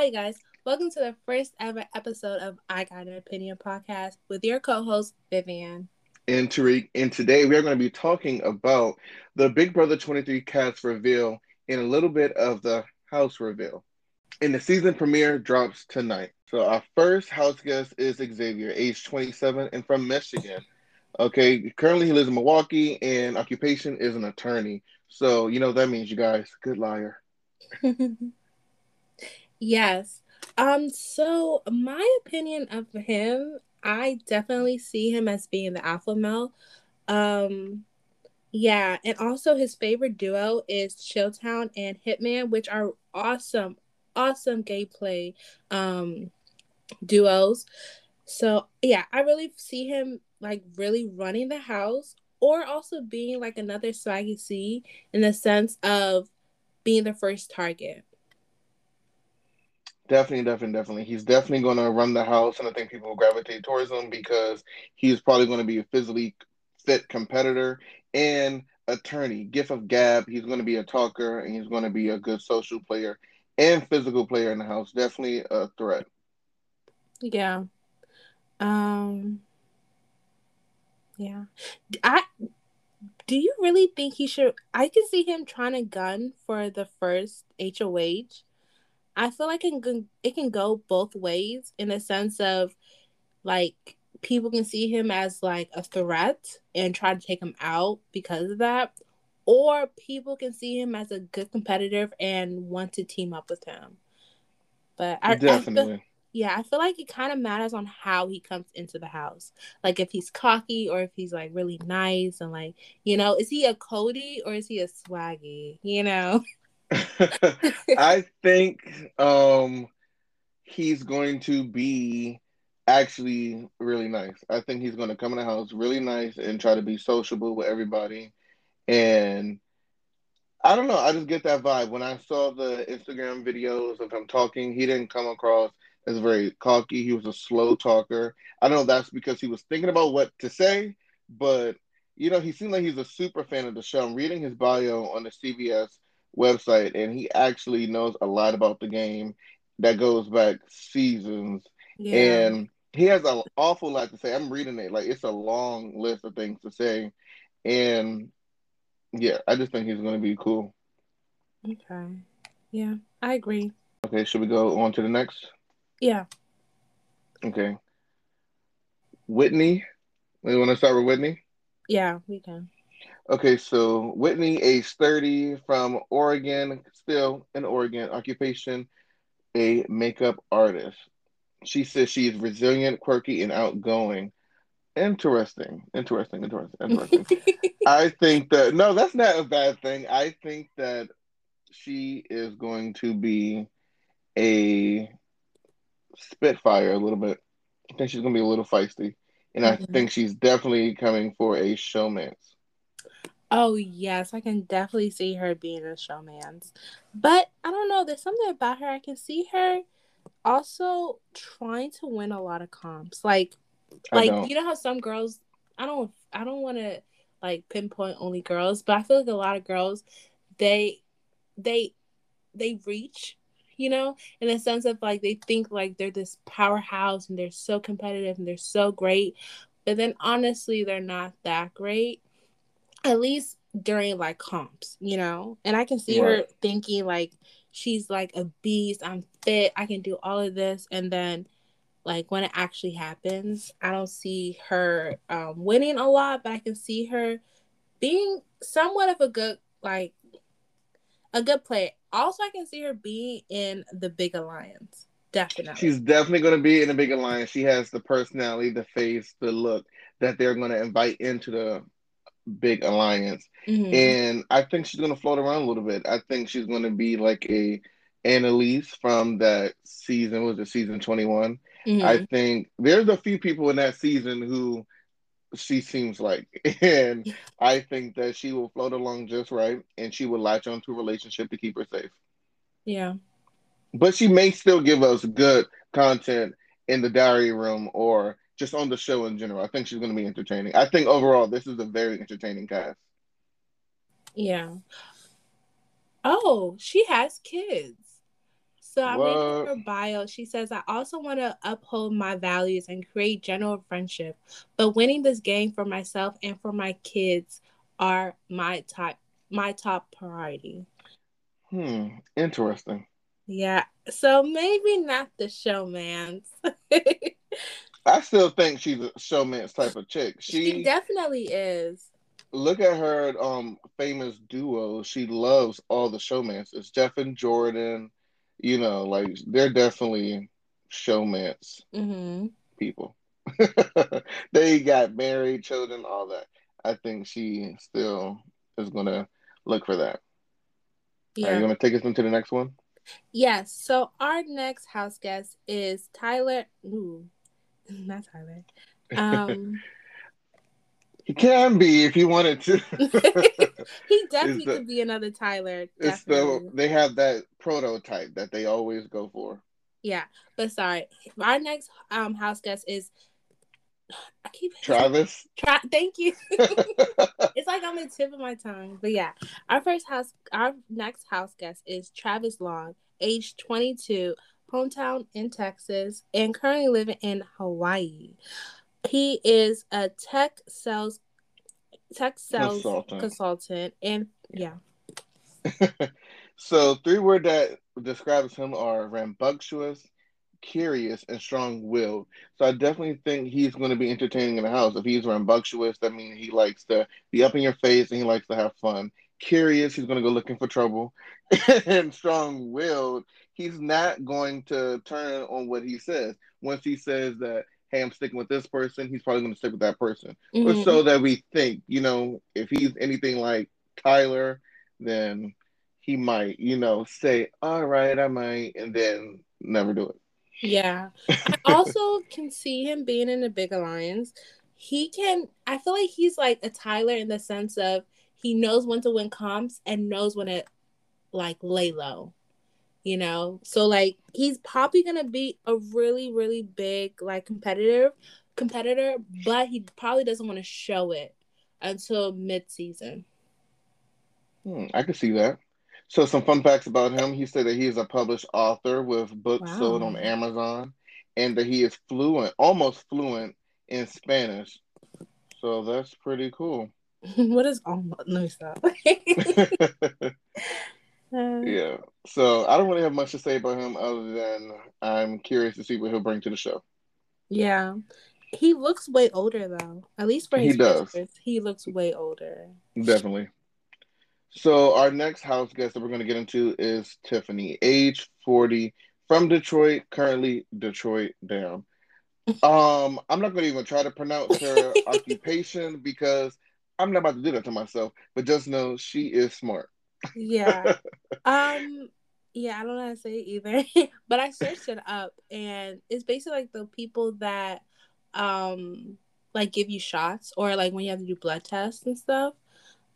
Hi, guys. Welcome to the first ever episode of I Got an Opinion podcast with your co host, Vivian. And Teriq. And today we are going to be talking about the Big Brother 23 cast reveal and a little bit of the house reveal. And the season premiere drops tonight. So our first house guest is Xavier, age 27 and from Michigan. Okay, currently he lives in Milwaukee and occupation is an attorney. So you know that means you guys, good liar. yes. Um, so my opinion of him, I definitely see him as being the alpha male. Um, yeah, and also his favorite duo is Chilltown and Hitman, which are awesome, awesome gameplay um duos. So yeah, I really see him like really running the house or also being like another swaggy C in the sense of being the first target. Definitely, definitely, definitely. He's definitely going to run the house, and I think people will gravitate towards him because he's probably going to be a physically fit competitor and attorney. Gift of gab. He's going to be a talker, and he's going to be a good social player and physical player in the house. Definitely a threat. Yeah. Um. Yeah. I. Do you really think he should? I can see him trying to gun for the first HOH I feel like it can it can go both ways in the sense of like people can see him as like a threat and try to take him out because of that or people can see him as a good competitor and want to team up with him. But I, definitely I feel, yeah i feel like it kind of matters on how he comes into the house. Like if he's cocky or if he's like really nice and like you know is he a cody or is he a swaggy? You know I think um, he's going to be actually really nice. I think he's going to come in the house really nice and try to be sociable with everybody. And I don't know. I just get that vibe. When I saw the Instagram videos of him talking, he didn't come across as very cocky. He was a slow talker. I don't know that's because he was thinking about what to say, but you know, he seemed like he's a super fan of the show. I'm reading his bio on the CBS website, and he actually knows a lot about the game that goes back seasons. Yeah. And he has an awful lot to say. I'm reading it like it's a long list of things to say, and yeah, I just think he's going to be cool. Okay. Yeah, I agree. Okay, should we go on to the next? Yeah. Okay. Whitney. We want to start with Whitney? Yeah, we can. Okay, so Whitney, age 30, from Oregon, still in Oregon, occupation, a makeup artist. She says she is resilient, quirky, and outgoing. Interesting, interesting, interesting, interesting. I think that, no, that's not a bad thing. I think that she is going to be a spitfire a little bit. I think she's going to be a little feisty. And I mm-hmm. think she's definitely coming for a showmance. Oh yes, I can definitely see her being a showmance. But I don't know, there's something about her. I can see her also trying to win a lot of comps. Like like you know how some girls I don't I don't want to like pinpoint only girls, but I feel like a lot of girls they they they reach you know, in the sense of like they think like they're this powerhouse and they're so competitive and they're so great, but then honestly, they're not that great at least during like comps, you know. And I can see right. her thinking like she's like a beast, I'm fit, I can do all of this and then like when it actually happens, I don't see her um, winning a lot, but I can see her being somewhat of a good like a good player. Also, I can see her being in the big alliance. Definitely. She's definitely going to be in a big alliance. She has the personality, the face, the look that they're going to invite into the big alliance. Mm-hmm. And I think she's going to float around a little bit. I think she's going to be like a Analyse from that season. Was it season 21? Mm-hmm. I think there's a few people in that season who she seems like. And I think that she will float along just right and she will latch onto a relationship to keep her safe. Yeah. But she may still give us good content in the diary room or just on the show in general. I think she's going to be entertaining. I think overall, this is a very entertaining cast. Yeah. Oh, she has kids. So I'm reading her bio. She says, I also want to uphold my values and create general friendship, but winning this game for myself and for my kids are my top my top priority. Hmm. Interesting. Yeah. So maybe not the showmance. I still think she's a showmance type of chick. She, she definitely is. Look at her um famous duo. She loves all the showmances. It's Jeff and Jordan. You know, like they're definitely showmance mm-hmm. people. they got married, children, all that. I think she still is gonna look for that. Yeah. Are you gonna take us into the next one? Yes. So our next house guest is Tyler. Ooh, not Tyler. Um, he can be if he wanted to. he definitely the, could be another Tyler. It's the they have that prototype that they always go for. Yeah, but sorry. Our next um house guest is I keep Travis. Tra- thank you. it's like on the tip of my tongue. But yeah, our first house, our next house guest is Travis Long, age 22, hometown in Texas, and currently living in Hawaii. He is a tech sales tech sales consultant, consultant and yeah. so three word that describes him are rambunctious, curious and strong-willed. So I definitely think he's going to be entertaining in the house. If he's rambunctious, that means he likes to be up in your face and he likes to have fun. Curious, he's going to go looking for trouble. and strong-willed, he's not going to turn on what he says. Once he says that, hey, I'm sticking with this person, he's probably going to stick with that person. Mm-hmm. so that we think, you know, if he's anything like Tyler, then he might, you know, say, all right, I might, and then never do it. Yeah. I also can see him being in a big alliance. He can I feel like he's like a Tyler in the sense of he knows when to win comps and knows when to like lay low. You know? So like he's probably gonna be a really, really big like competitor competitor, but he probably doesn't want to show it until mid season. Hmm, I can see that. So some fun facts about him. He said that he is a published author with books wow. sold on Amazon and that he is fluent, almost fluent in Spanish. So that's pretty cool. what is almost? Let me stop. Uh, yeah. So I don't really have much to say about him other than I'm curious to see what he'll bring to the show. Yeah. He looks way older though. At least for his he does. he looks way older. Definitely. So our next house guest that we're going to get into is Tiffany, age 40, from Detroit, currently Detroit down. Um, I'm not going to even try to pronounce her occupation because I'm not about to do that to myself, but just know she is smart. Yeah. Um yeah, I don't know how to say it either. but I searched it up and it's basically like the people that um like give you shots or like when you have to do blood tests and stuff.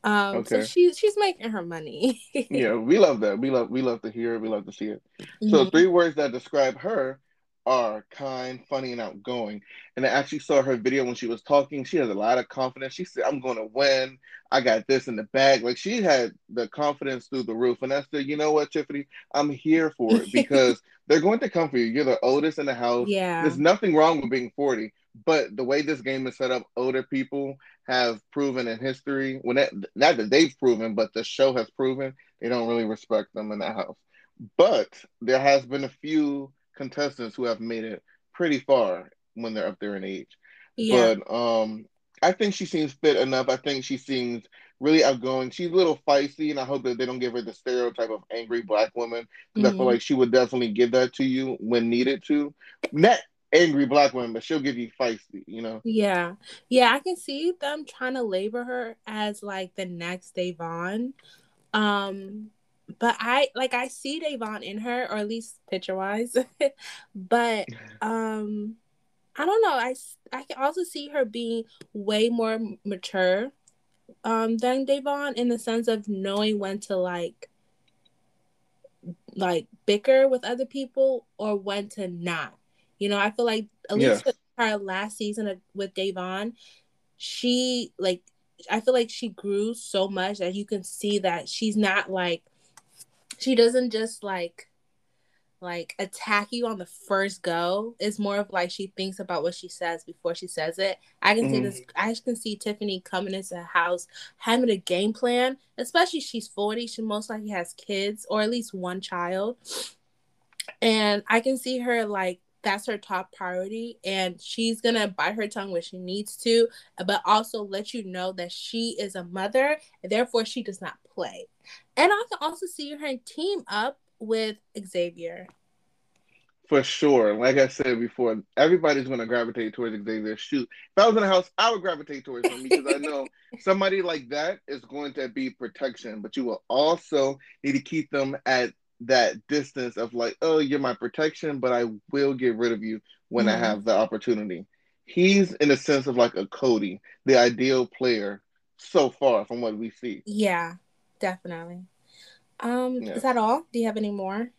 Um, okay. So she's she's making her money. yeah, we love that. We love we love to hear it. We love to see it. Mm-hmm. So three words that describe her are kind, funny, and outgoing. And I actually saw her video when she was talking. She has a lot of confidence. She said, "I'm going to win. I got this in the bag." Like she had the confidence through the roof. And I said, "You know what, Tiffany? I'm here for it because they're going to come for you. You're the oldest in the house. Yeah. There's nothing wrong with being 40." But the way this game is set up, older people have proven in history, when that, not that they've proven, but the show has proven, they don't really respect them in that house. But there has been a few contestants who have made it pretty far when they're up there in age. Yeah. But um, I think she seems fit enough. I think she seems really outgoing. She's a little feisty, and I hope that they don't give her the stereotype of angry black woman because mm-hmm. I feel mm-hmm. like she would definitely give that to you when needed to. Not angry black woman, but she'll give you feisty, you know? Yeah. Yeah, I can see them trying to labor her as like the next Da'Vonne. Um, but I like I see Da'Vonne in her, or at least picture wise. but um I don't know. I I can also see her being way more mature um than Da'Vonne in the sense of knowing when to like like bicker with other people or when to not you know, I feel like at least with her last season of, with Da'Vonne, she like I feel like she grew so much that you can see that she's not like she doesn't just like like attack you on the first go. It's more of like she thinks about what she says before she says it. I can mm-hmm. see this. I can see Tiffany coming into the house having a game plan. Especially she's forty. She most likely has kids or at least one child, and I can see her like that's her top priority and she's gonna bite her tongue when she needs to but also let you know that she is a mother and therefore she does not play and i can also see her team up with Xavier. For sure. Like I said before, everybody's going to gravitate towards Xavier. Shoot, if I was in the house, I would gravitate towards him because I know somebody like that is going to be protection, but you will also need to keep them at that distance of like, oh, you're my protection, but I will get rid of you when mm-hmm. I have the opportunity. He's in a sense of like a Cody, the ideal player so far from what we see. Yeah, definitely. Um, yeah. is that all? Do you have any more?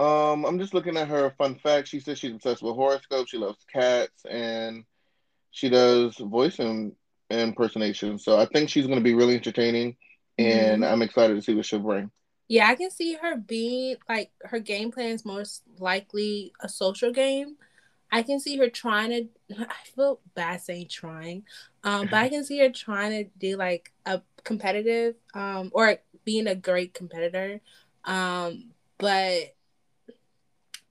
Um, I'm just looking at her fun fact. She says she's obsessed with horoscopes. She loves cats, and she does voice and impersonation. So I think she's going to be really entertaining, and mm-hmm. I'm excited to see what she'll bring. Yeah, I can see her being like her game plan is most likely a social game. I can see her trying to. I feel bad saying trying, um, but I can see her trying to do like a competitive, um, or being a great competitor. Um, but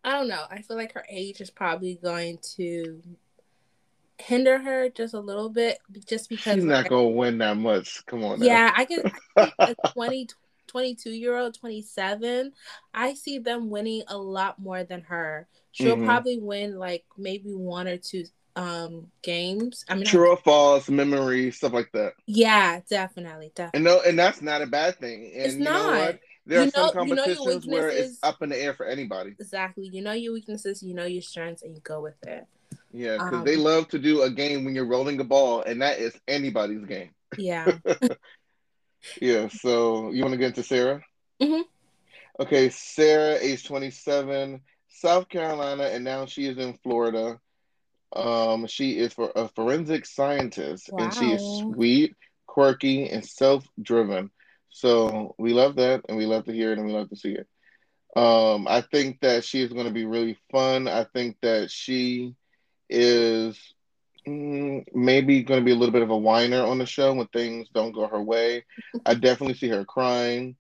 I don't know. I feel like her age is probably going to hinder her just a little bit, just because she's not like, gonna win that much. Come on. Yeah, I can. a 20, 22 year old, 27, I see them winning a lot more than her. She'll mm-hmm. probably win like maybe one or two um games. I mean, true or false, memory, stuff like that. Yeah, definitely, definitely. And no, and that's not a bad thing. And it's you not. There you are know, some competitions you know where it's up in the air for anybody. Exactly. You know your weaknesses, you know your strengths, and you go with it. Yeah, because um, they love to do a game when you're rolling the ball, and that is anybody's game. Yeah. yeah. So you want to get into Sarah? Mm-hmm. Okay, Sarah, age 27, South Carolina, and now she is in Florida. Um, she is for a forensic scientist, wow. and she is sweet, quirky, and self-driven. So we love that, and we love to hear it, and we love to see it. Um, I think that she is going to be really fun. I think that she is maybe going to be a little bit of a whiner on the show when things don't go her way. I definitely see her crying.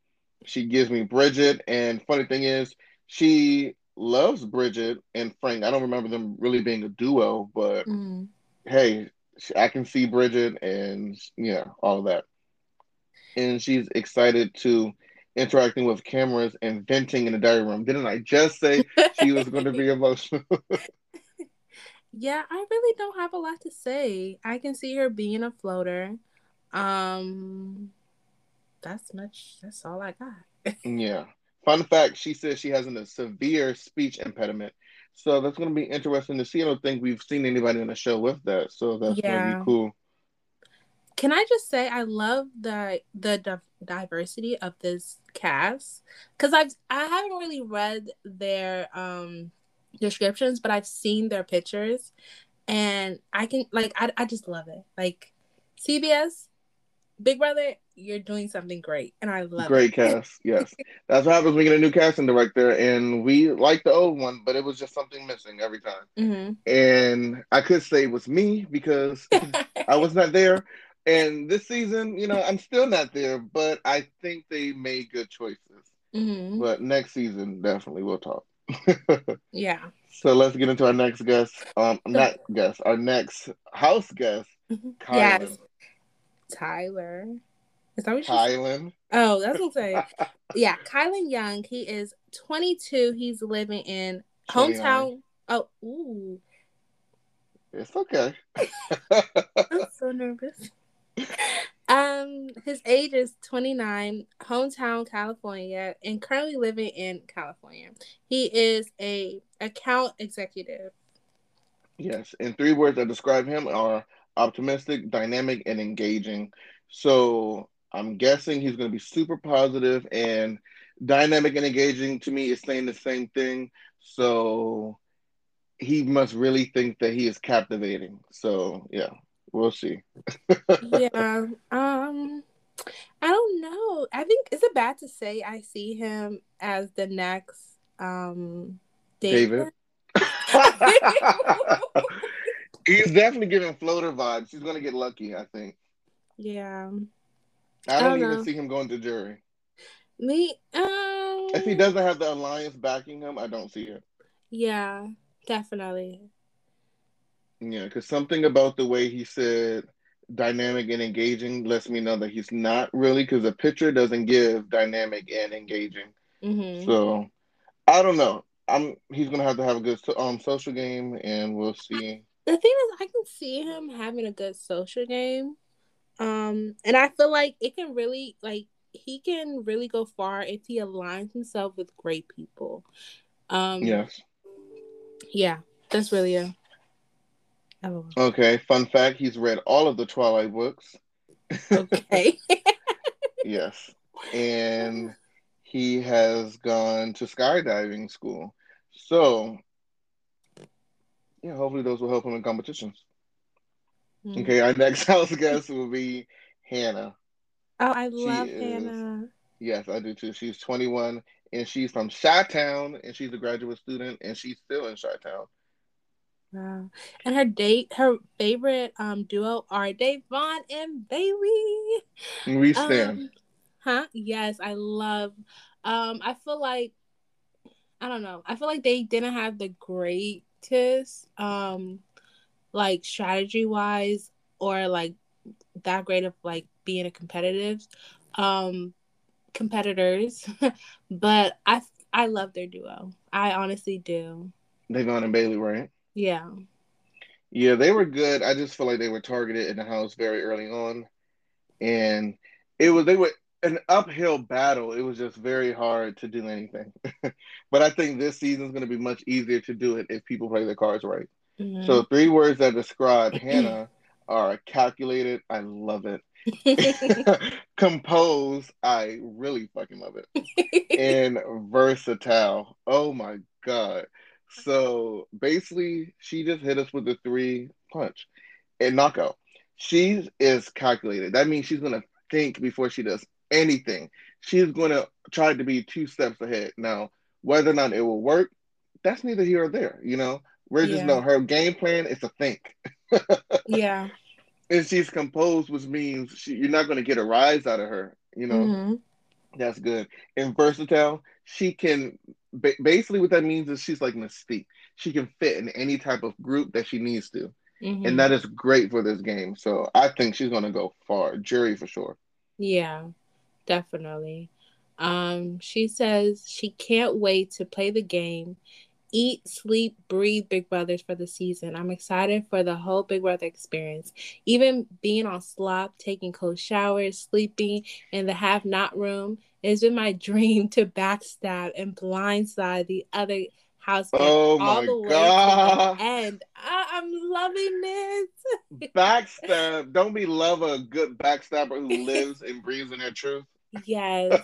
She gives me Bridgette, and funny thing is, she loves Bridgette and Frank. I don't remember them really being a duo, but mm. hey, I can see Bridgette and yeah, all of that. And she's excited to interacting with cameras and venting in the diary room. Didn't I just say she was going to be emotional? yeah, I really don't have a lot to say. I can see her being a floater. Um that's much that's all I got. yeah. Fun fact: She says she has a severe speech impediment, so that's going to be interesting to see. I don't think we've seen anybody in the show with that, so that's yeah. going to be cool. Can I just say I love the the di- diversity of this cast because I've I haven't really read their um descriptions, but I've seen their pictures, and I can like I I just love it. Like CBS, Big Brother, you're doing something great, and I love great it. cast. Yes, that's what happens when you get a new casting director, and we like the old one, but it was just something missing every time. Mm-hmm. And I could say it was me because I was not there. And this season, you know, I'm still not there, but I think they made good choices. Mm-hmm. But next season, definitely we'll talk. yeah. So let's get into our next guest. Um, not guest, our next house guest. Mm-hmm. Yes. Tyler. Is that what Kyland? Oh, that's what I'm saying. yeah, Kyland Young. He is 22. He's living in hometown. Oh, ooh. It's okay. I'm so nervous. Um, his age is 29, hometown California, and currently living in California. He is a account executive. Yes, and three words that describe him are optimistic, dynamic, and engaging. So I'm guessing he's going to be super positive and dynamic and engaging. To me, is saying the same thing. So he must really think that he is captivating. So yeah, we'll see. yeah. Um. I don't know. I think is it bad to say I see him as the next um David. He's definitely giving floater vibes. He's gonna get lucky, I think. Yeah. I don't, I don't even know. see him going to jury. Me, um, if he doesn't have the alliance backing him, I don't see it. Yeah, definitely. Yeah, because something about the way he said dynamic and engaging lets me know that he's not really because the picture doesn't give dynamic and engaging. Mm-hmm. So I don't know. I'm he's gonna have to have a good um social game, and we'll see. The thing is, I can see him having a good social game, um, and I feel like it can really like he can really go far if he aligns himself with great people. Um, yes. Yeah, that's really a. Okay, fun fact: he's read all of the Twilight books. Okay. yes, and he has gone to skydiving school. So, yeah, hopefully those will help him in competitions. Mm-hmm. Okay, our next house guest will be Hannah. Oh, I love is, Hannah. Yes, I do too. She's 21 and she's from Chi Town and she's a graduate student and she's still in Chi Town. Wow. And her date, her favorite um duo are Da'Vonne and Bailey. We stand. Um, huh? Yes, I love. Um, I feel like I don't know. I feel like they didn't have the greatest um like strategy wise or like that great of like being a competitive um competitors but i i love their duo i honestly do Da'Vonne and Bailey right yeah yeah they were good i just feel like they were targeted in the house very early on and it was they were an uphill battle it was just very hard to do anything but i think this season is going to be much easier to do it if people play their cards right mm-hmm. so three words that describe hannah are calculated. I love it. Compose. I really fucking love it. and versatile. Oh my god. So basically, she just hit us with the three punch and knockout. She is calculated. That means she's gonna think before she does anything. She's gonna try to be two steps ahead. Now, whether or not it will work, that's neither here or there. You know, we're just know her game plan is to think. yeah. And she's composed, which means she, you're not going to get a rise out of her. You know, mm-hmm. that's good. And versatile, she can basically what that means is she's like Mystique. She can fit in any type of group that she needs to. Mm-hmm. And that is great for this game. So I think she's going to go far. Jury for sure. Yeah, definitely. Um, she says she can't wait to play the game eat, sleep, breathe Big Brothers for the season. I'm excited for the whole Big Brother experience. Even being on slop, taking cold showers, sleeping in the have not room. It's been my dream to backstab and blindside the other house oh all the way God. to the end. I, am loving this. Backstab. Don't we love a good backstabber who lives and breathes in their truth? Yes.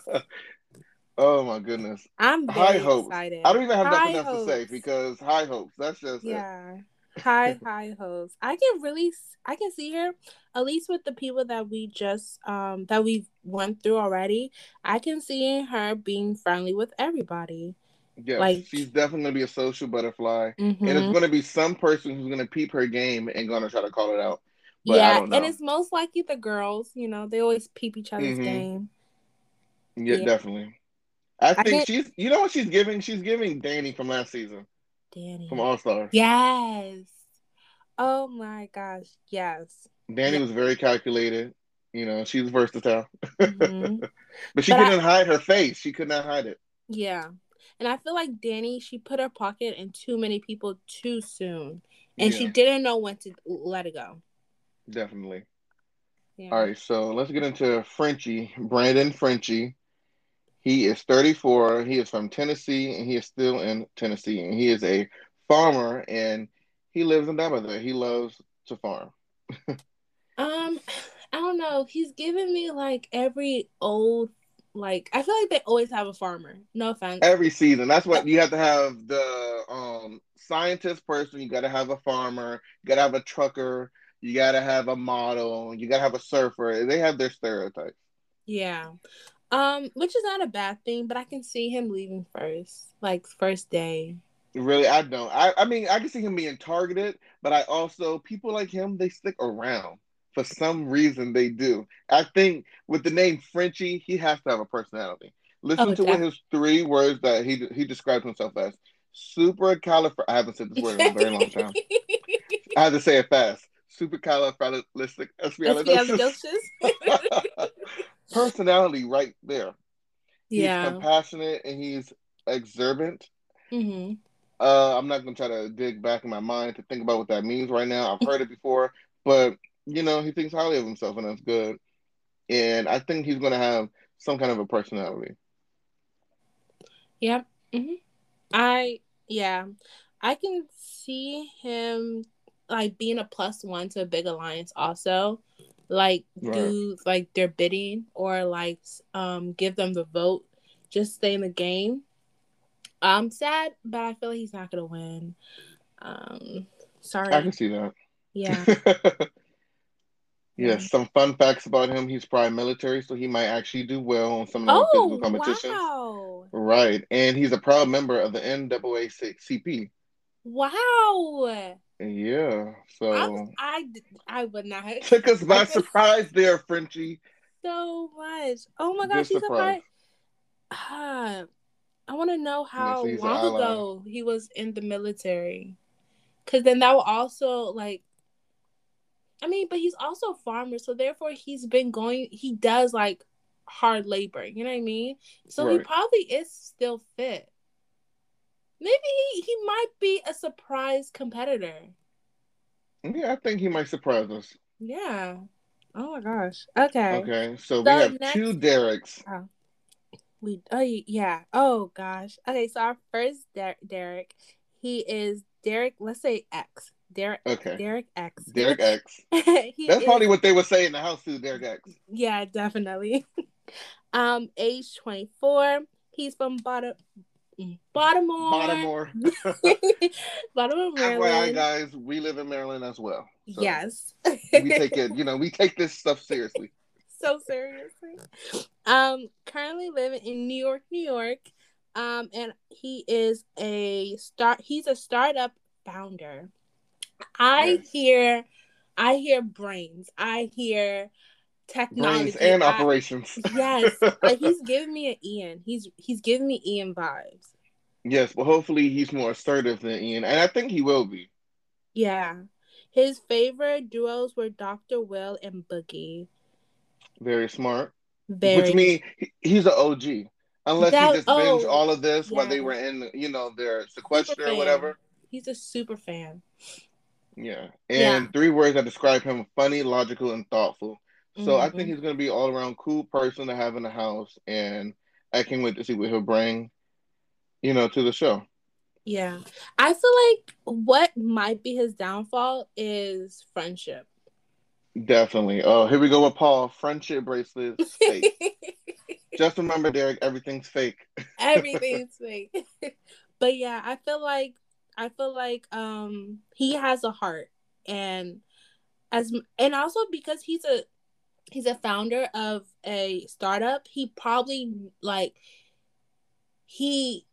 Oh my goodness! I'm high hopes. Excited. I don't even have high nothing else to say because high hopes. That's just yeah. high high hopes. I can really I can see her at least with the people that we just um that we went through already. I can see her being friendly with everybody. Yeah, like she's definitely gonna be a social butterfly, mm-hmm. and it's gonna be some person who's gonna peep her game and gonna try to call it out. But yeah, and it's most likely the girls. You know, they always peep each other's mm-hmm. game. Yeah, yeah, definitely. I think I she's. You know what she's giving? She's giving Dani from last season. Dani from All Stars. Yes. Oh my gosh. Yes. Dani was very calculated. You know, she's versatile. Mm-hmm. but she but couldn't I, hide her face. She could not hide it. Yeah. And I feel like Dani, she put her pocket in too many people too soon. And yeah. she didn't know when to let it go. Definitely. Yeah. All right, so let's get into Frenchie, Brandon Frenchie. He is 34. He is from Tennessee, and he is still in Tennessee. And he is a farmer, and he lives in Dabba. He loves to farm. um, I don't know. He's giving me like every old like I feel like they always have a farmer. No offense. Every season. That's what you have to have the um scientist person, you gotta have a farmer, you gotta have a trucker, you gotta have a model, you gotta have a surfer. They have their stereotypes. Yeah. Um, which is not a bad thing, but I can see him leaving first, like first day. Really, I don't. I, I mean, I can see him being targeted, but I also people like him they stick around for some reason. They do. I think with the name Frenchie, he has to have a personality. Listen oh, to what his three words that he he describes himself as: super califr. I haven't said this word in a very long time. I had to say it fast. Super Supercalifragilisticexpialidocious. Personality, right there. Yeah. He's compassionate and he's exuberant. Mm-hmm. Uh, I'm not gonna try to dig back in my mind to think about what that means right now. I've heard it before, but you know, he thinks highly of himself, and that's good. And I think he's gonna have some kind of a personality. Yep. Mm-hmm. I yeah, I can see him like being a plus one to a big alliance also like right. do like their bidding or like um give them the vote just stay in the game I'm sad, but I feel like he's not gonna win. Um, sorry. I can see that. Yeah. yeah, some fun facts about him. He's probably military, so he might actually do well on some of the oh, physical competitions. Wow. Right. And he's a proud member of the NAACP. Wow. Yeah. So I, I, I would not have took us by surprise there, Frenchie. So much. Oh my gosh, he's surprise. a uh, I want to know how long ago he was in the military. Cause then that will also like I mean, but he's also a farmer, so therefore he's been going he does like hard labor, you know what I mean? So right. he probably is still fit. Maybe he, he might be a surprise competitor. Yeah, I think he might surprise us. Yeah. Oh my gosh. Okay. Okay. So, so we have next... two Dereks. Oh. We oh yeah. Oh gosh. Okay, so our first Der- Derek, he is Derek. Let's say X. Derek. Okay. Derek X. Derek X. That's is, probably what they would say in the house too. Derek X. Yeah, definitely. um, age twenty four. He's from bottom. Baltimore. Baltimore. Baltimore, Maryland. FYI, guys, we live in Maryland as well. So yes. we take it, you know, we take this stuff seriously so seriously. Um, currently living in New York, New York. Um, and he is a start. He's a startup founder. I yes. hear, I hear brains. I hear technology brains and I, operations. yes, like he's giving me an Ian. He's he's giving me Ian vibes. Yes, but hopefully he's more assertive than Ian, and I think he will be. Yeah, his favorite duos were Doctor Will and Boogie. Very smart. Very. Which means he's an OG. Unless that, he just oh, binged all of this yeah. while they were in, you know, their sequester or whatever. He's a super fan. Yeah. And yeah. three words that describe him funny, logical, and thoughtful. So mm-hmm. I think mm-hmm. he's going to be all around cool person to have in the house. And I can't wait to see what he'll bring, you know, to the show. Yeah. I feel like what might be his downfall is friendship. Definitely. Oh, here we go with Paul. Friendship bracelets. Just remember, Derek, everything's fake. everything's fake. but yeah, I feel like I feel like um he has a heart and as and also because he's a he's a founder of a startup, he probably like he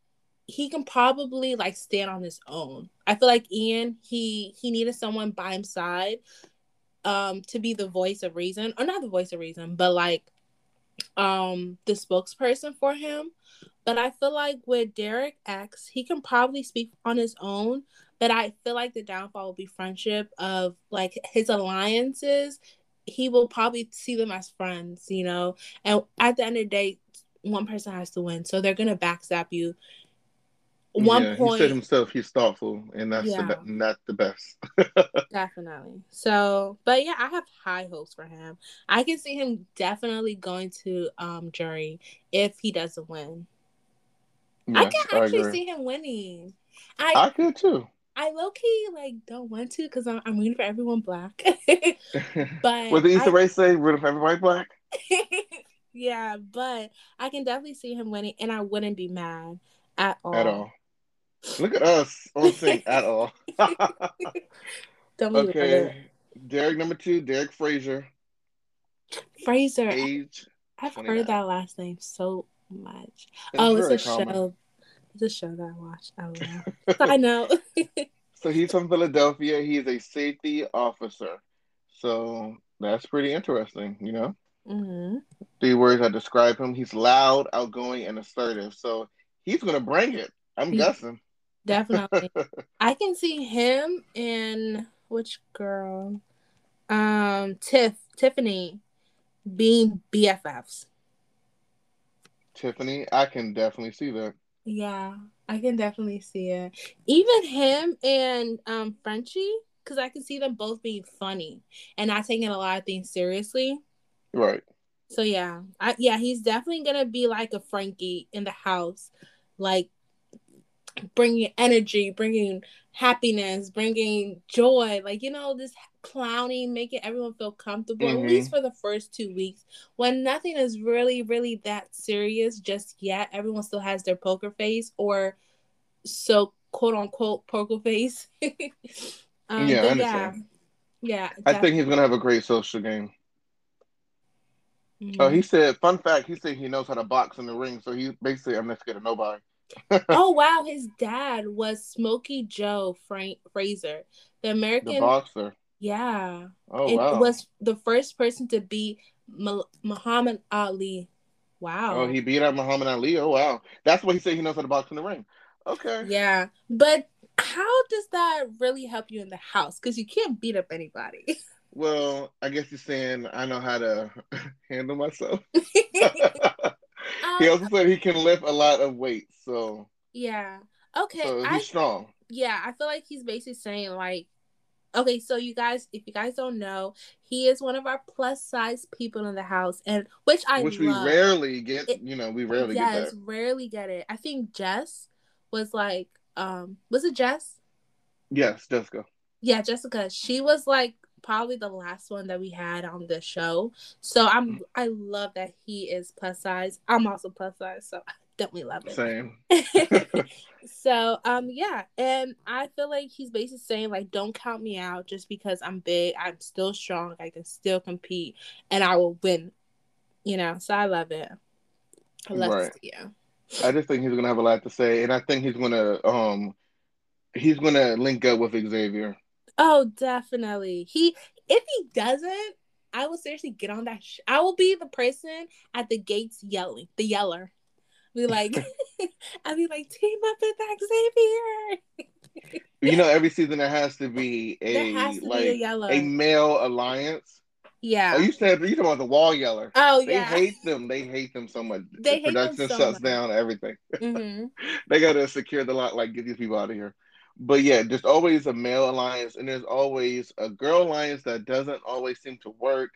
he can probably like stand on his own. I feel like Ian, he he needed someone by his side um to be the voice of reason or not the voice of reason but like um the spokesperson for him but i feel like with derek x he can probably speak on his own but i feel like the downfall will be friendship of like his alliances he will probably see them as friends you know? And at the end of the day one person has to win. So they're gonna backstab you. One yeah, point he said himself he's thoughtful and that's yeah. the, not the best. Definitely. So but yeah i have high hopes for him. I can see him definitely going to um jury if he doesn't win. I can actually I see him winning. I i could too I low key like don't want to because I'm, I'm rooting for everyone black. but what did Issa Rae say? Rooting for everybody black. yeah, but I can definitely see him winning, and I wouldn't be mad at all. At all. Look at us on sync at all. okay. Derek number two, Derek Frazier. Frazier. Age. I've 29. heard that last name so much. It's oh, it's a common. show. It's a show that I watched. I don't know. I know. so he's from Philadelphia. He's a safety officer. So that's pretty interesting, you know? Mm-hmm. Three words I describe him. He's loud, outgoing, and assertive. So he's going to bring it. I'm guessing. Definitely. I can see him in which girl? Um, Tiff, Tiffany being BFFs. Tiffany, I can definitely see that. Yeah, I can definitely see it. Even him and um Frenchie, because I can see them both being funny and not taking a lot of things seriously. Right. So yeah, I yeah, he's definitely gonna be like a Frankie in the house, like bringing energy, bringing happiness, bringing joy, like you know, this clowning, making everyone feel comfortable. Mm-hmm. At least for the first two weeks, when nothing is really, really that serious just yet. Everyone still has their poker face or so quote unquote poker face. um, yeah, yeah, yeah. I think he's gonna have a great social game. Mm-hmm. Oh, he said, fun fact, he said he knows how to box in the ring, so he basically I'm not scared of nobody. oh wow, his dad was Smokey Joe Frank Frazier, the American the boxer. Yeah. Oh it wow. was the first person to beat Muhammad Ali. Wow. Oh, he beat out Muhammad Ali. Oh wow. That's what he said he knows how to box in the ring. Okay. Yeah, but how does that really help you in the house? Because you can't beat up anybody. Well, I guess you're saying I know how to handle myself. he also said he can lift a lot of weight, so yeah. Okay, so he's I, strong. Yeah, I feel like he's basically saying like, okay, so you guys, if you guys don't know, he is one of our plus size people in the house, and which I which love. we rarely get. It, you know, we rarely yes, get that. rarely get it. I think Jess was like, um, was it Jess? Yes, Jessica. Yeah, Jessica. She was like probably the last one that we had on the show. So I'm mm. I love that he is plus size. I'm also plus size, so definitely love it. Same. so um yeah, and I feel like he's basically saying like don't count me out just because I'm big. I'm still strong. I can still compete and I will win. You know, so I love it. I love right. you. I just think he's gonna have a lot to say, and I think he's gonna um he's gonna link up with Xavier. Oh, definitely. He if he doesn't, I will seriously get on that. Sh- I will be the person at the gates yelling, the yeller. Be like, I'll be like, team up with Xavier. you know, every season there has to be a to like be a, a, male alliance. Yeah. Oh, you said you talking about the wall yeller. Oh they yeah. They hate them. They hate them so much. They the production so shuts much. down everything. Mm-hmm. they gotta secure the lot. Like get these people out of here but yeah, there's always a male alliance and there's always a girl alliance that doesn't always seem to work.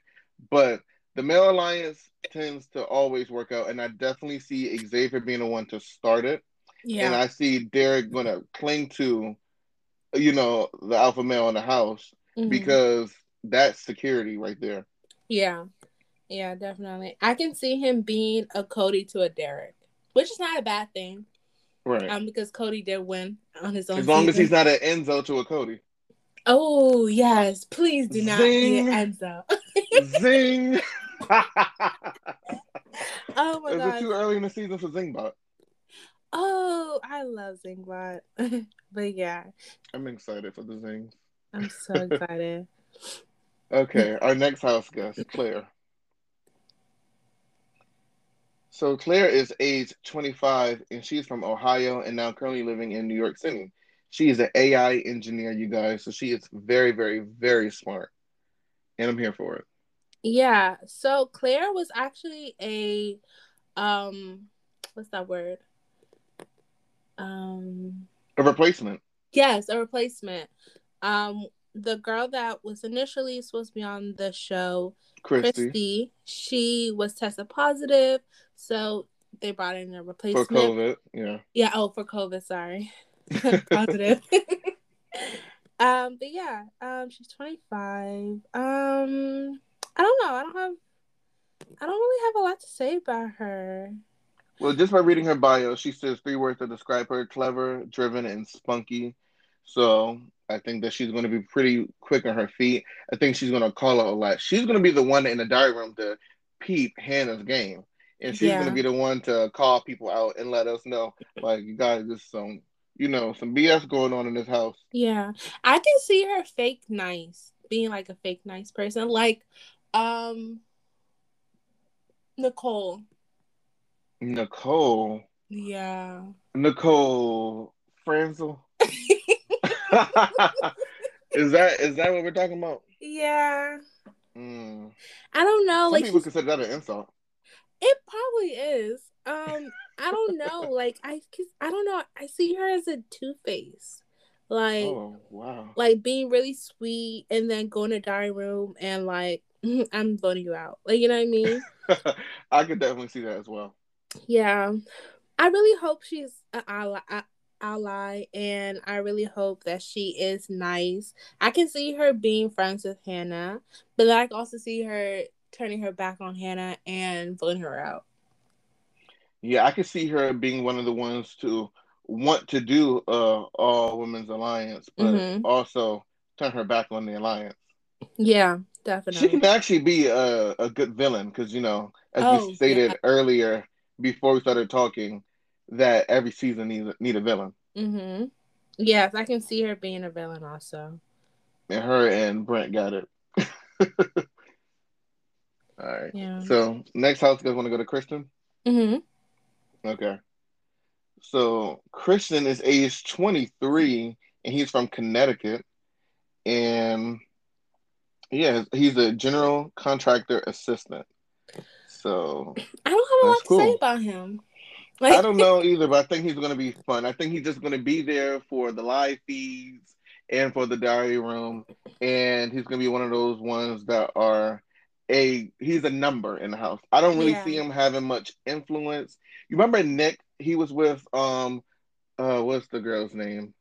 But the male alliance tends to always work out, and I definitely see Xavier being the one to start it. Yeah. And I see Derek gonna cling to, you know, the alpha male in the house mm-hmm. because that's security right there. Yeah. Yeah, definitely. I can see him being a Cody to a Derek, which is not a bad thing. Right. Um, because Cody did win on his own. As long season. as he's not an Enzo to a Cody. Oh yes, please do not Zing. be an Enzo. Zing. oh my god. Is it too early in the season for Zingbot? Oh, I love Zingbot. but yeah. I'm excited for the Zings. I'm so excited. okay, our next house guest, Claire. So Claire is age 25 and she's from Ohio and now currently living in New York City. She is an AI engineer, you guys. So she is very, very, very smart. And I'm here for it. Yeah. So Claire was actually a um what's that word? Um a replacement. Yes, a replacement. Um the girl that was initially supposed to be on the show, Christy, Christy she was tested positive so they brought in a replacement for COVID. Yeah. Yeah. Oh, for COVID. Sorry. Positive. um, but yeah, um, she's 25. Um, I don't know. I don't have. I don't really have a lot to say about her. Well, just by reading her bio, she says three words to describe her: clever, driven, and spunky. So I think that she's going to be pretty quick on her feet. I think she's going to call out a lot. She's going to be the one in the diary room to peep Hannah's game and she's Yeah. gonna be the one to call people out and let us know, like you guys, there's some, you know, some BS going on in this house. Yeah. I can see her fake nice, being like a fake nice person. Like um Nicole. Nicole, Yeah. Nicole Franzel. is that is that what we're talking about? Yeah. Mm. I don't know. Some like people consider that an insult. it probably is. Um, I don't know. Like I, I don't know. I see her as a two face, like Oh wow. like being really sweet and then going to dining room and like I'm voting you out. Like you know what I mean? I could definitely see that as well. yeah. I really hope she's an ally, a- ally, and I really hope that she is nice. I can see her being friends with Hannah, but I can also see her turning her back on Hannah and voting her out. Yeah, I could see her being one of the ones to want to do uh all women's alliance, but Mhm. also turn her back on the alliance. Yeah, definitely. She can actually be a, a good villain because you know, as Oh, we stated earlier before we started talking, that every season needs need a villain, Mm-hmm. Yes, I can see her being a villain also. and her and Brent got it. All right. Yeah. So next house, you guys want to go to Christian? Mm-hmm. Okay. So Christian is age 23 and he's from Connecticut. And yeah, he's a general contractor assistant. So I don't have a lot That's to say about him. I don't know either, but I think he's going to be fun. I think he's just going to be there for the live feeds and for the diary room. And he's going to be one of those ones that are a, he's a number in the house. I don't really Yeah. see him having much influence. You remember Nick? He was with, um, uh, what's the girl's name?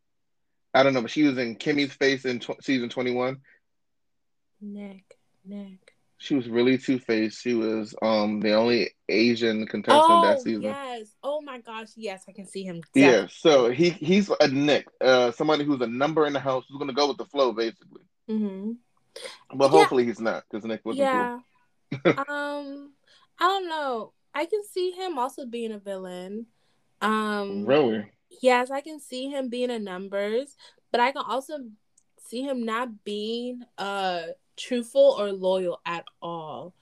I don't know, but she was in Kemi's face in tw- season 21. Nick, Nick. She was really two faced. She was um the only Asian contestant Oh that season. yes. Oh my gosh. Yes, I can see him. Yeah, so he he's a Nick, uh, somebody who's a number in the house who's gonna go with the flow, basically. Mm-hmm. But Yeah. hopefully he's not, because Nick wasn't Yeah. um, I don't know. I can see him also being a villain. Um, Really? yes, I can see him being a numbers, but I can also see him not being uh truthful or loyal at all.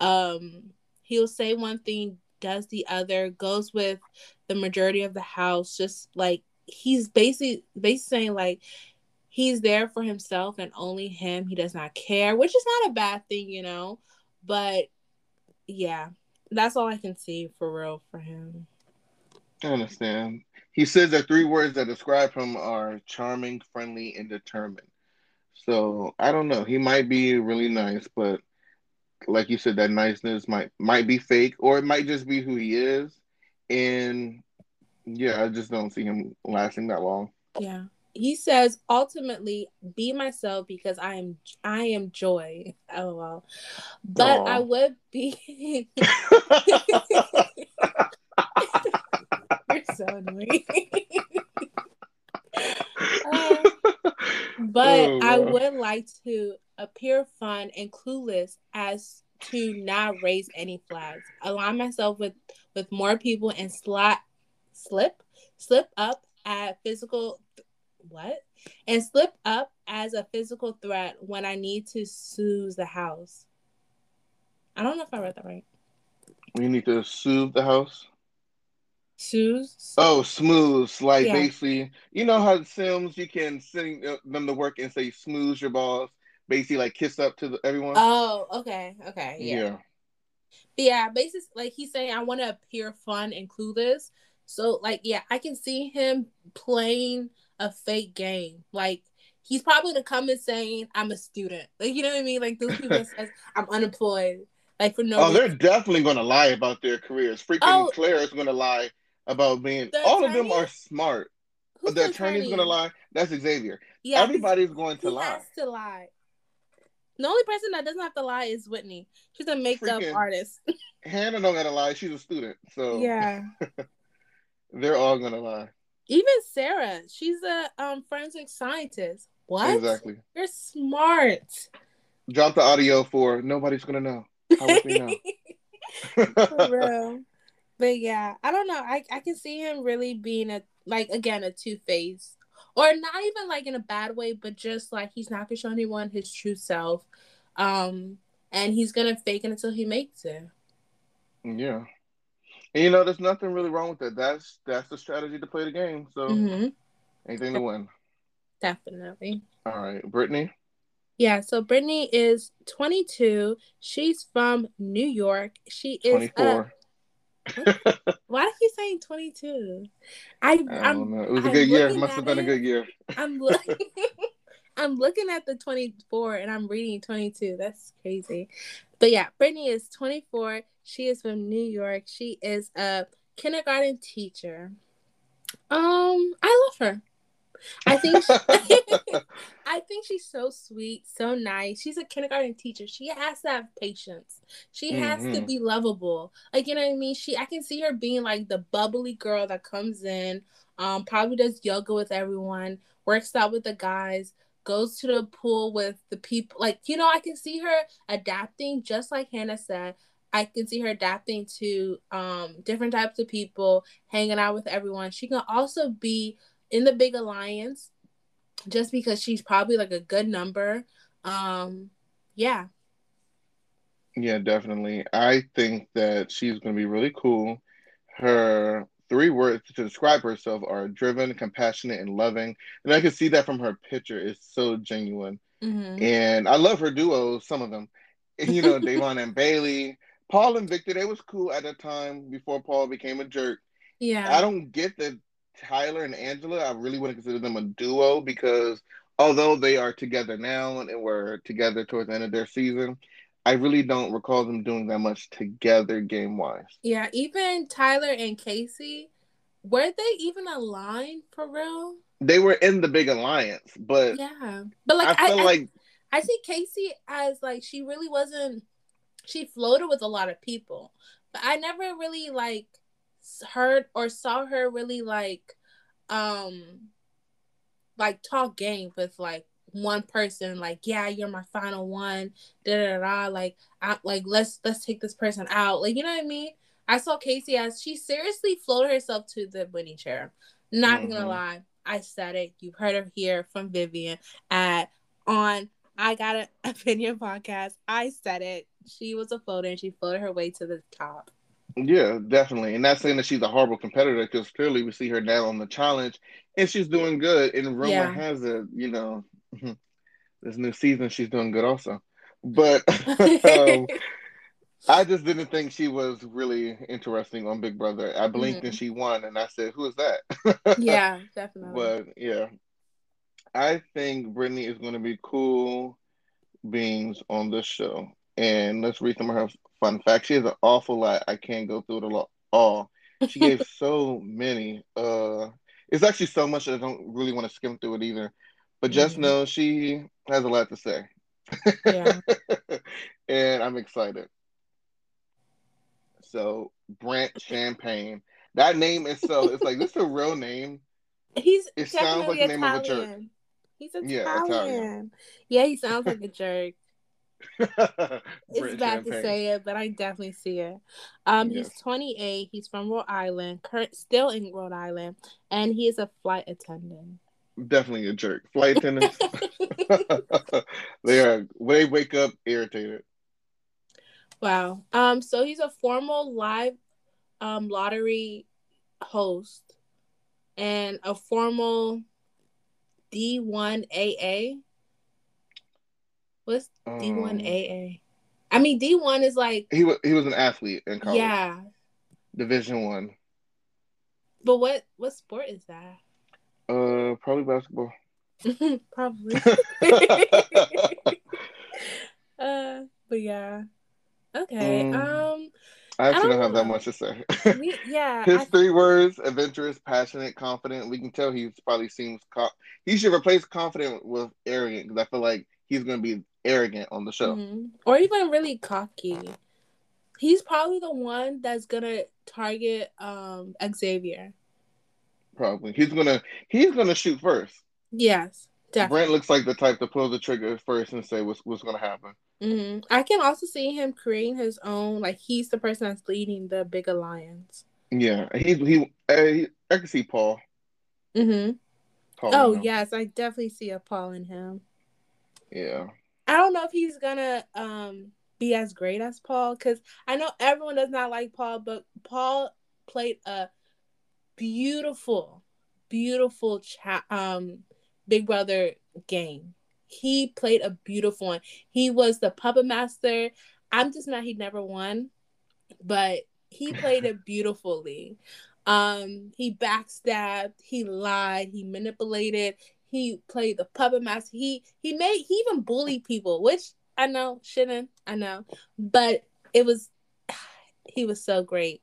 Um, he'll say one thing, does the other, goes with the majority of the house, just like he's basically basically saying like he's there for himself and only him. He does not care, which is not a bad thing, you know. But yeah, that's all I can see for real for him. I understand. He says that three words that describe him are charming, friendly, and determined. So I don't know. He might be really nice, but like you said, that niceness might might be fake, or it might just be who he is. And yeah, I just don't see him lasting that long. Yeah. He says ultimately be myself because I am I am joy. Oh, LOL. But Aw. I would be You're so annoying. Uh, but Oh, I would like to appear fun and clueless as to not raise any flags. Align myself with with more people and slot slip slip up at physical what and slip up as a physical threat when I need to soothe the house. I don't know if I read that right. You need to soothe the house. Soothe. Oh, smooths. Like Yeah. basically, you know how Sims you can send uh, them to work and say smooth your balls. Basically, like kiss up to the, everyone. Oh, okay, okay, yeah. yeah. But yeah, basically, like he's saying, I want to appear fun and clueless. So, like, yeah, I can see him playing a fake game. Like, he's probably gonna come and saying, "I'm a student." Like, you know what I mean? Like those people says, "I'm unemployed." Like for no. Oh, they're definitely going to lie about their careers. Freaking Oh. Claire is going to lie about being. The all of them are smart. Who's the attorney's going to lie. That's Xavier. Yeah, Everybody's going to lie. to lie. The only person that doesn't have to lie is Whitney. She's a makeup Freaking- artist. Hannah don't got to lie. She's a student, so yeah. they're all to lie. Even Sarah, she's a um forensic scientist. What? Exactly. You're smart. Drop the audio for nobody's to know. How would we know? For real. But yeah, I don't know. I, I can see him really being a like again a two face. Or not even like in a bad way, but just like he's not gonna show anyone his true self. Um and he's gonna fake it until he makes it. Yeah. And you know, there's nothing really wrong with that. That's that's the strategy to play the game. So mm-hmm. anything to win. Definitely. All right, Britini. Yeah, so Britini is 22. She's from New York. She is 24. Why are you saying 22? I, I don't I'm, know. It was a I'm good year. It must have been it. a good year. I'm looking. I'm looking at the 24 and I'm reading 22. That's crazy. But yeah, Britini is 24. She is from New York. She is a kindergarten teacher. Um, I love her. I think she, I think she's so sweet, so nice. She's a kindergarten teacher. She has to have patience. She has mm-hmm. to be lovable. Like you know what I mean? She I can see her being like the bubbly girl that comes in, um, probably does yoga with everyone, works out with the guys, goes to the pool with the people. Like, you know, I can see her adapting just like Hannah said. I can see her adapting to um different types of people, hanging out with everyone. She can also be in the big alliance just because she's probably like a good number. Um, yeah. Yeah, definitely. I think that she's going to be really cool. Her three words to describe herself are driven, compassionate, and loving. And I can see that from her picture. It's so genuine. Mm-hmm. And I love her duos, some of them. You know, Da'Vonne and Bailey. Paul and Victor, they was cool at the time before Paul became a jerk. Yeah. I don't get the Tyler and Angela, I really wouldn't consider them a duo because although they are together now and were together towards the end of their season, I really don't recall them doing that much together game wise. Yeah, even Tyler and Casey, were they even aligned for real? They were in the big alliance, but yeah, but like I feel I, like I, I see Casey as like she really wasn't. She floated with a lot of people, but I never really like heard or saw her really like um like talk game with like one person like yeah you're my final one da da da like I like let's let's take this person out like you know what I mean? I saw Casey as she seriously floated herself to the winning chair. Not mm-hmm. gonna lie I said it. You've heard it here from Vivian at on I got an opinion podcast. I said it. She was a floater and she floated her way to the top yeah, definitely. And not saying that she's a horrible competitor because clearly we see her now on the challenge and she's doing good. And rumor yeah. has it, you know, this new season she's doing good also. But um, I just didn't think she was really interesting on Big Brother. I blinked mm-hmm. and she won, and I said, "Who is that?" yeah, definitely. But yeah, I think Britini is going to be cool beings on this show. And let's read some of her fun fact. She has an awful lot. I can't go through it all. She gave so many. Uh, it's actually so much that I don't really want to skim through it either. But just mm-hmm. know she has a lot to say. Yeah. and I'm excited. So Brent Champagne. That name is so it's like this is a real name. He's it sounds like the name Italian. of a jerk. He's Italian. Yeah, Italian. Yeah, he sounds like a jerk. it's bad to say it, but I definitely see it. Um, yes. he's 28. He's from Rhode Island, current still in Rhode Island, and he is a flight attendant. Definitely a jerk. Flight attendants, they are. They wake up irritated. Wow. Um. So he's a formal live, um, lottery host, and a formal D one AA What's D one AA? I mean D one is like he was he was an athlete in college. Yeah. Division one. But what what sport is that? Uh, probably basketball. probably. uh, but yeah. Okay. Um, um I actually I don't, don't have that much to say. We, yeah. His I, three words: adventurous, passionate, confident. We can tell he probably seems. Co- he should replace confident with arrogant because I feel like he's gonna be arrogant on the show, mm-hmm. or even really cocky. He's probably the one that's gonna target um Xavier. Probably he's gonna he's gonna shoot first. Yes, definitely. Brent looks like the type to pull the trigger first and say what's what's gonna happen. Mm-hmm. I can also see him creating his own. Like he's the person that's leading the big alliance. Yeah, he he. Uh, I can see Paul. Mm-hmm. Paul oh yes, I definitely see a Paul in him. Yeah. I don't know if he's gonna um be as great as Paul because I know everyone does not like Paul, but Paul played a beautiful, beautiful cha- um Big Brother game. He played a beautiful one. He was the puppet master. I'm just mad he never won, but he played it beautifully. Um, he backstabbed, he lied, he manipulated, he played the puppet master. He he made he even bullied people, which I know shouldn't, I know, but it was he was so great.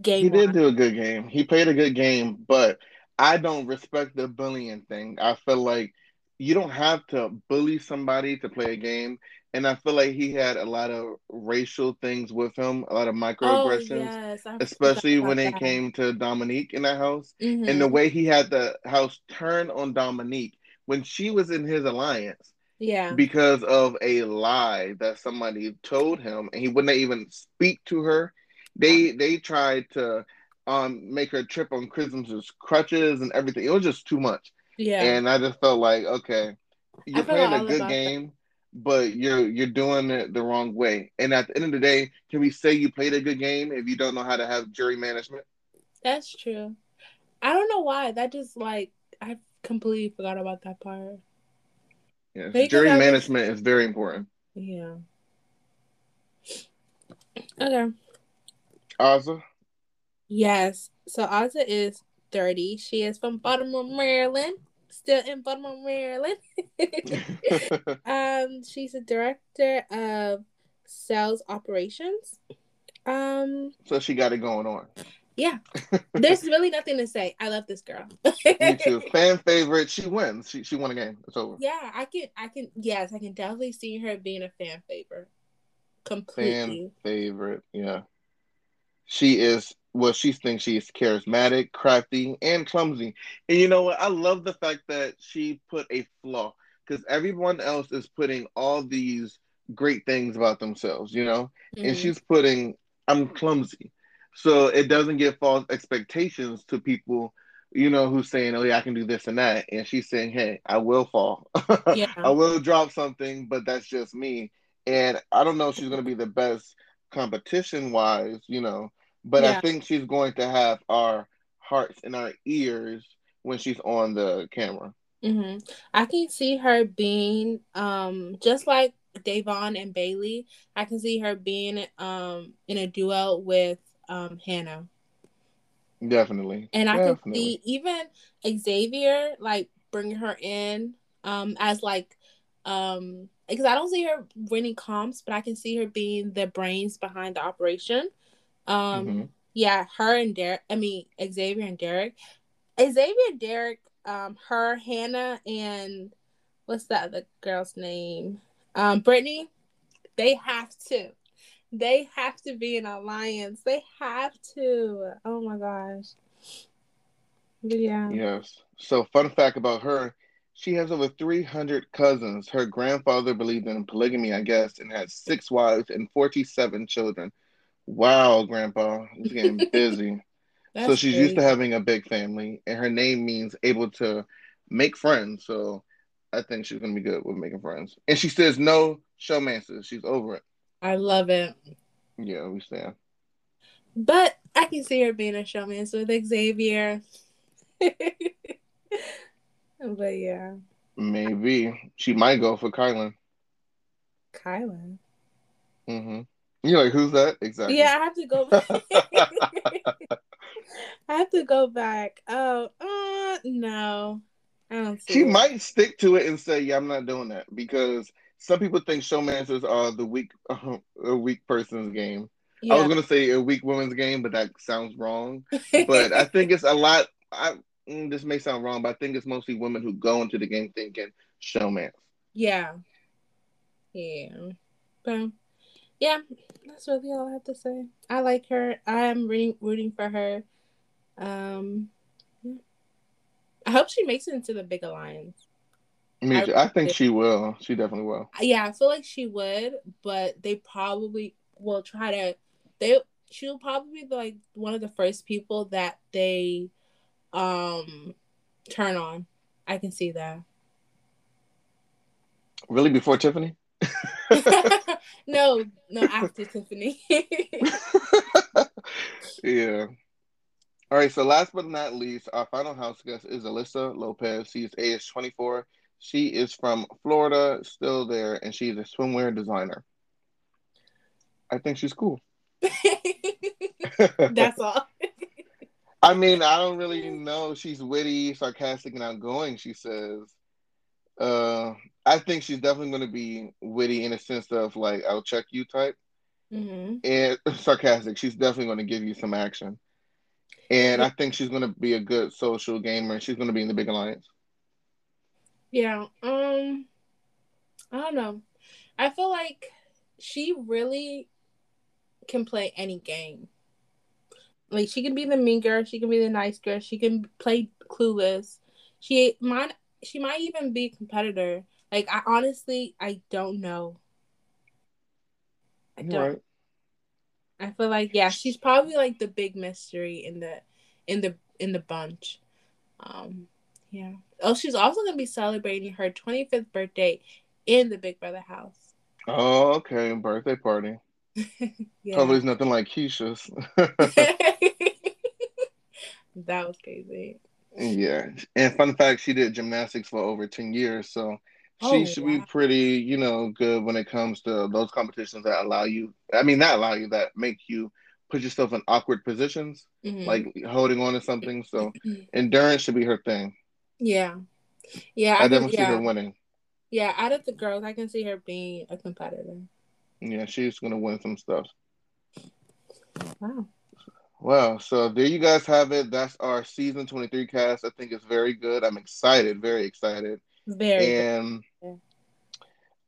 Game he did do a good game. He played a good game, but I don't respect the bullying thing. I feel like you don't have to bully somebody to play a game. And I feel like he had a lot of racial things with him, a lot of microaggressions, oh, yes. especially when it came to Dominique in that house. Mm-hmm. And the way he had the house turn on Dominique when she was in his alliance. Yeah. Because of a lie that somebody told him and he wouldn't even speak to her. They they tried to um make her trip on Christmas's crutches and everything. It was just too much. Yeah. And I just felt like, okay, you're playing a good game, that. But you're you're doing it the wrong way. And at the end of the day, can we say you played a good game if you don't know how to have jury management? That's true. I don't know why. That just like I completely forgot about that part. Yeah, jury management was... is very important. Yeah. Okay. Azah. Yes. So Azah is 30. She is from Baltimore, Maryland. Still in Baltimore, Maryland. um, she's a director of sales operations. Um, so she got it going on. Yeah, there's really nothing to say. I love this girl. Me too. Fan favorite. She wins. She she won a game. It's over. Yeah, I can. I can. Yes, I can definitely see her being a fan favorite. Completely. Fan favorite. Yeah. She is well, she thinks she's charismatic, crafty, and clumsy. And you know what? I love the fact that she put a flaw because everyone else is putting all these great things about themselves, you know? Mm-hmm. And she's putting, I'm clumsy. So it doesn't give false expectations to people, you know, who's saying, oh, yeah, I can do this and that. And she's saying, hey, I will fall. Yeah. I will drop something, but that's just me. And I don't know if she's going to be the best competition wise, you know, but yeah. I think she's going to have our hearts and our ears when she's on the camera. Mm-hmm. I can see her being um just like Da'Vonne and Bailey. I can see her being um in a duel with um Hannah. Definitely. And I Definitely. can see even Xavier like bringing her in um as like um because I don't see her winning comps, but I can see her being the brains behind the operation. Um, mm-hmm. yeah, her and Derek. I mean Xavier and Derek. Xavier and Derek. Um, her, Hannah, and what's that other girl's name? Um, Britini. They have to. They have to be an alliance. They have to. Oh my gosh. Yeah. Yes. So, fun fact about her she has over 300 cousins. Her grandfather believed in polygamy, I guess, and had six wives and 47 children. Wow, Grandpa, it's getting busy. so she's used to having a big family, and her name means able to make friends. So I think she's gonna be good with making friends. And she says no showmances. She's over it. I love it. Yeah, we stand. But I can see her being a showman with Xavier. but yeah. Maybe. She might go for Kyland. Kyland. Mm-hmm. You're like, who's that? Exactly. Yeah, I have to go. I have to go back. Oh, uh, no, I don't. she it. might stick to it and say, "Yeah, I'm not doing that," because some people think showmancers are the weak, uh, a weak person's game. Yeah. I was gonna say a weak woman's game, but that sounds wrong. but I think it's a lot. I mm, this may sound wrong, but I think it's mostly women who go into the game thinking showmance. Yeah. Yeah. But yeah, that's really all I have to say. I like her. I'm rooting, rooting for her. Um, I hope she makes it into the big alliance. Me too. I, I think she will. She definitely will. Yeah, I feel like she would, but they probably will try to. They she'll probably be like one of the first people that they um turn on. I can see that. Really, before Tiffany? no, no, after Tiffany. yeah. All right. So last but not least, our final house guest is Alyssa Lopez. She's age 24. She is from Florida, still there, and she's a swimwear designer. I think she's cool. That's all. I mean, I don't really know. She's witty, sarcastic, and outgoing. She says. Uh, I think she's definitely going to be witty in a sense of like I'll check you type, mm-hmm. and sarcastic. She's definitely going to give you some action, and yeah. I think she's going to be a good social gamer. She's going to be in the big alliance. Yeah. Um. I don't know. I feel like she really can play any game. Like she can be the mean girl, she can be the nice girl, she can play clueless. She might she might even be a competitor. Like I honestly I don't know. I don't. Right. I feel like yeah, she's probably like the big mystery in the in the in the bunch. Um yeah. Oh, she's also gonna be celebrating her 25th birthday in the Big Brother house. Oh, okay. Birthday party. yeah. It's nothing like Keisha's. that was crazy. Yeah. And fun fact, she did gymnastics for over 10 years. So she oh, should wow. be pretty, you know, good when it comes to those competitions that allow you, I mean, not allow you, that make you put yourself in awkward positions, mm-hmm. like holding on to something. So endurance should be her thing. Yeah. Yeah. I, I definitely yeah. see her winning. Yeah. Out of the girls, I can see her being a competitor. Yeah, she's going to win some stuff. Wow. Well, so there you guys have it. That's our season 23 cast. I think it's very good. I'm excited, very excited. Very and.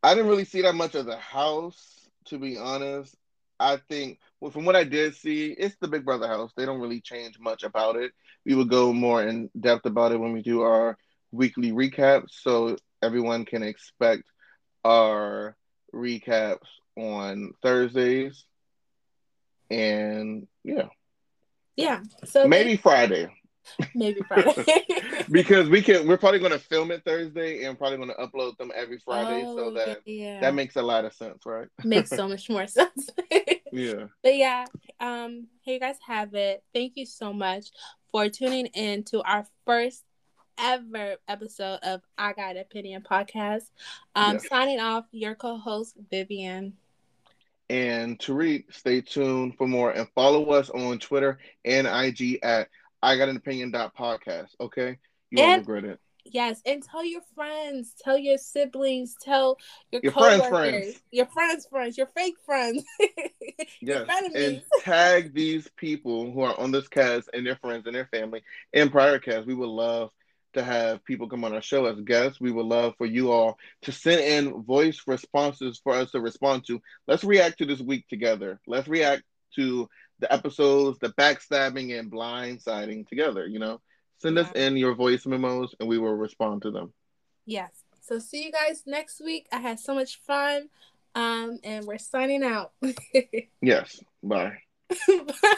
I didn't really see that much of the house, to be honest. I think well, from what I did see, it's the Big Brother house. They don't really change much about it. We will go more in depth about it when we do our weekly recaps, so everyone can expect our recaps on Thursdays. And yeah. Yeah. So maybe Friday. Maybe Friday. because we can we're probably gonna film it Thursday and probably gonna upload them every Friday. Oh, so that yeah. that makes a lot of sense, right? makes so much more sense. yeah. But yeah, um, here you guys have it. Thank you so much for tuning in to our first ever episode of I Got Opinion podcast. Um, yes. signing off, your co-host Vivian and Teriq. Stay tuned for more and follow us on Twitter and IG at I got an opinion dot podcast. Okay, you won't regret it. Yes, and tell your friends, tell your siblings, tell your, your friends, friends, your friends, friends, your fake friends. yes, and tag these people who are on this cast and their friends and their family in prior cast. We would love to have people come on our show as guests. We would love for you all to send in voice responses for us to respond to. Let's react to this week together. Let's react to the episodes, the backstabbing and blindsiding together, you know. Send yeah. us in your voice memos and we will respond to them. Yes. So see you guys next week. I had so much fun. Um, and we're signing out. yes. Bye. Bye.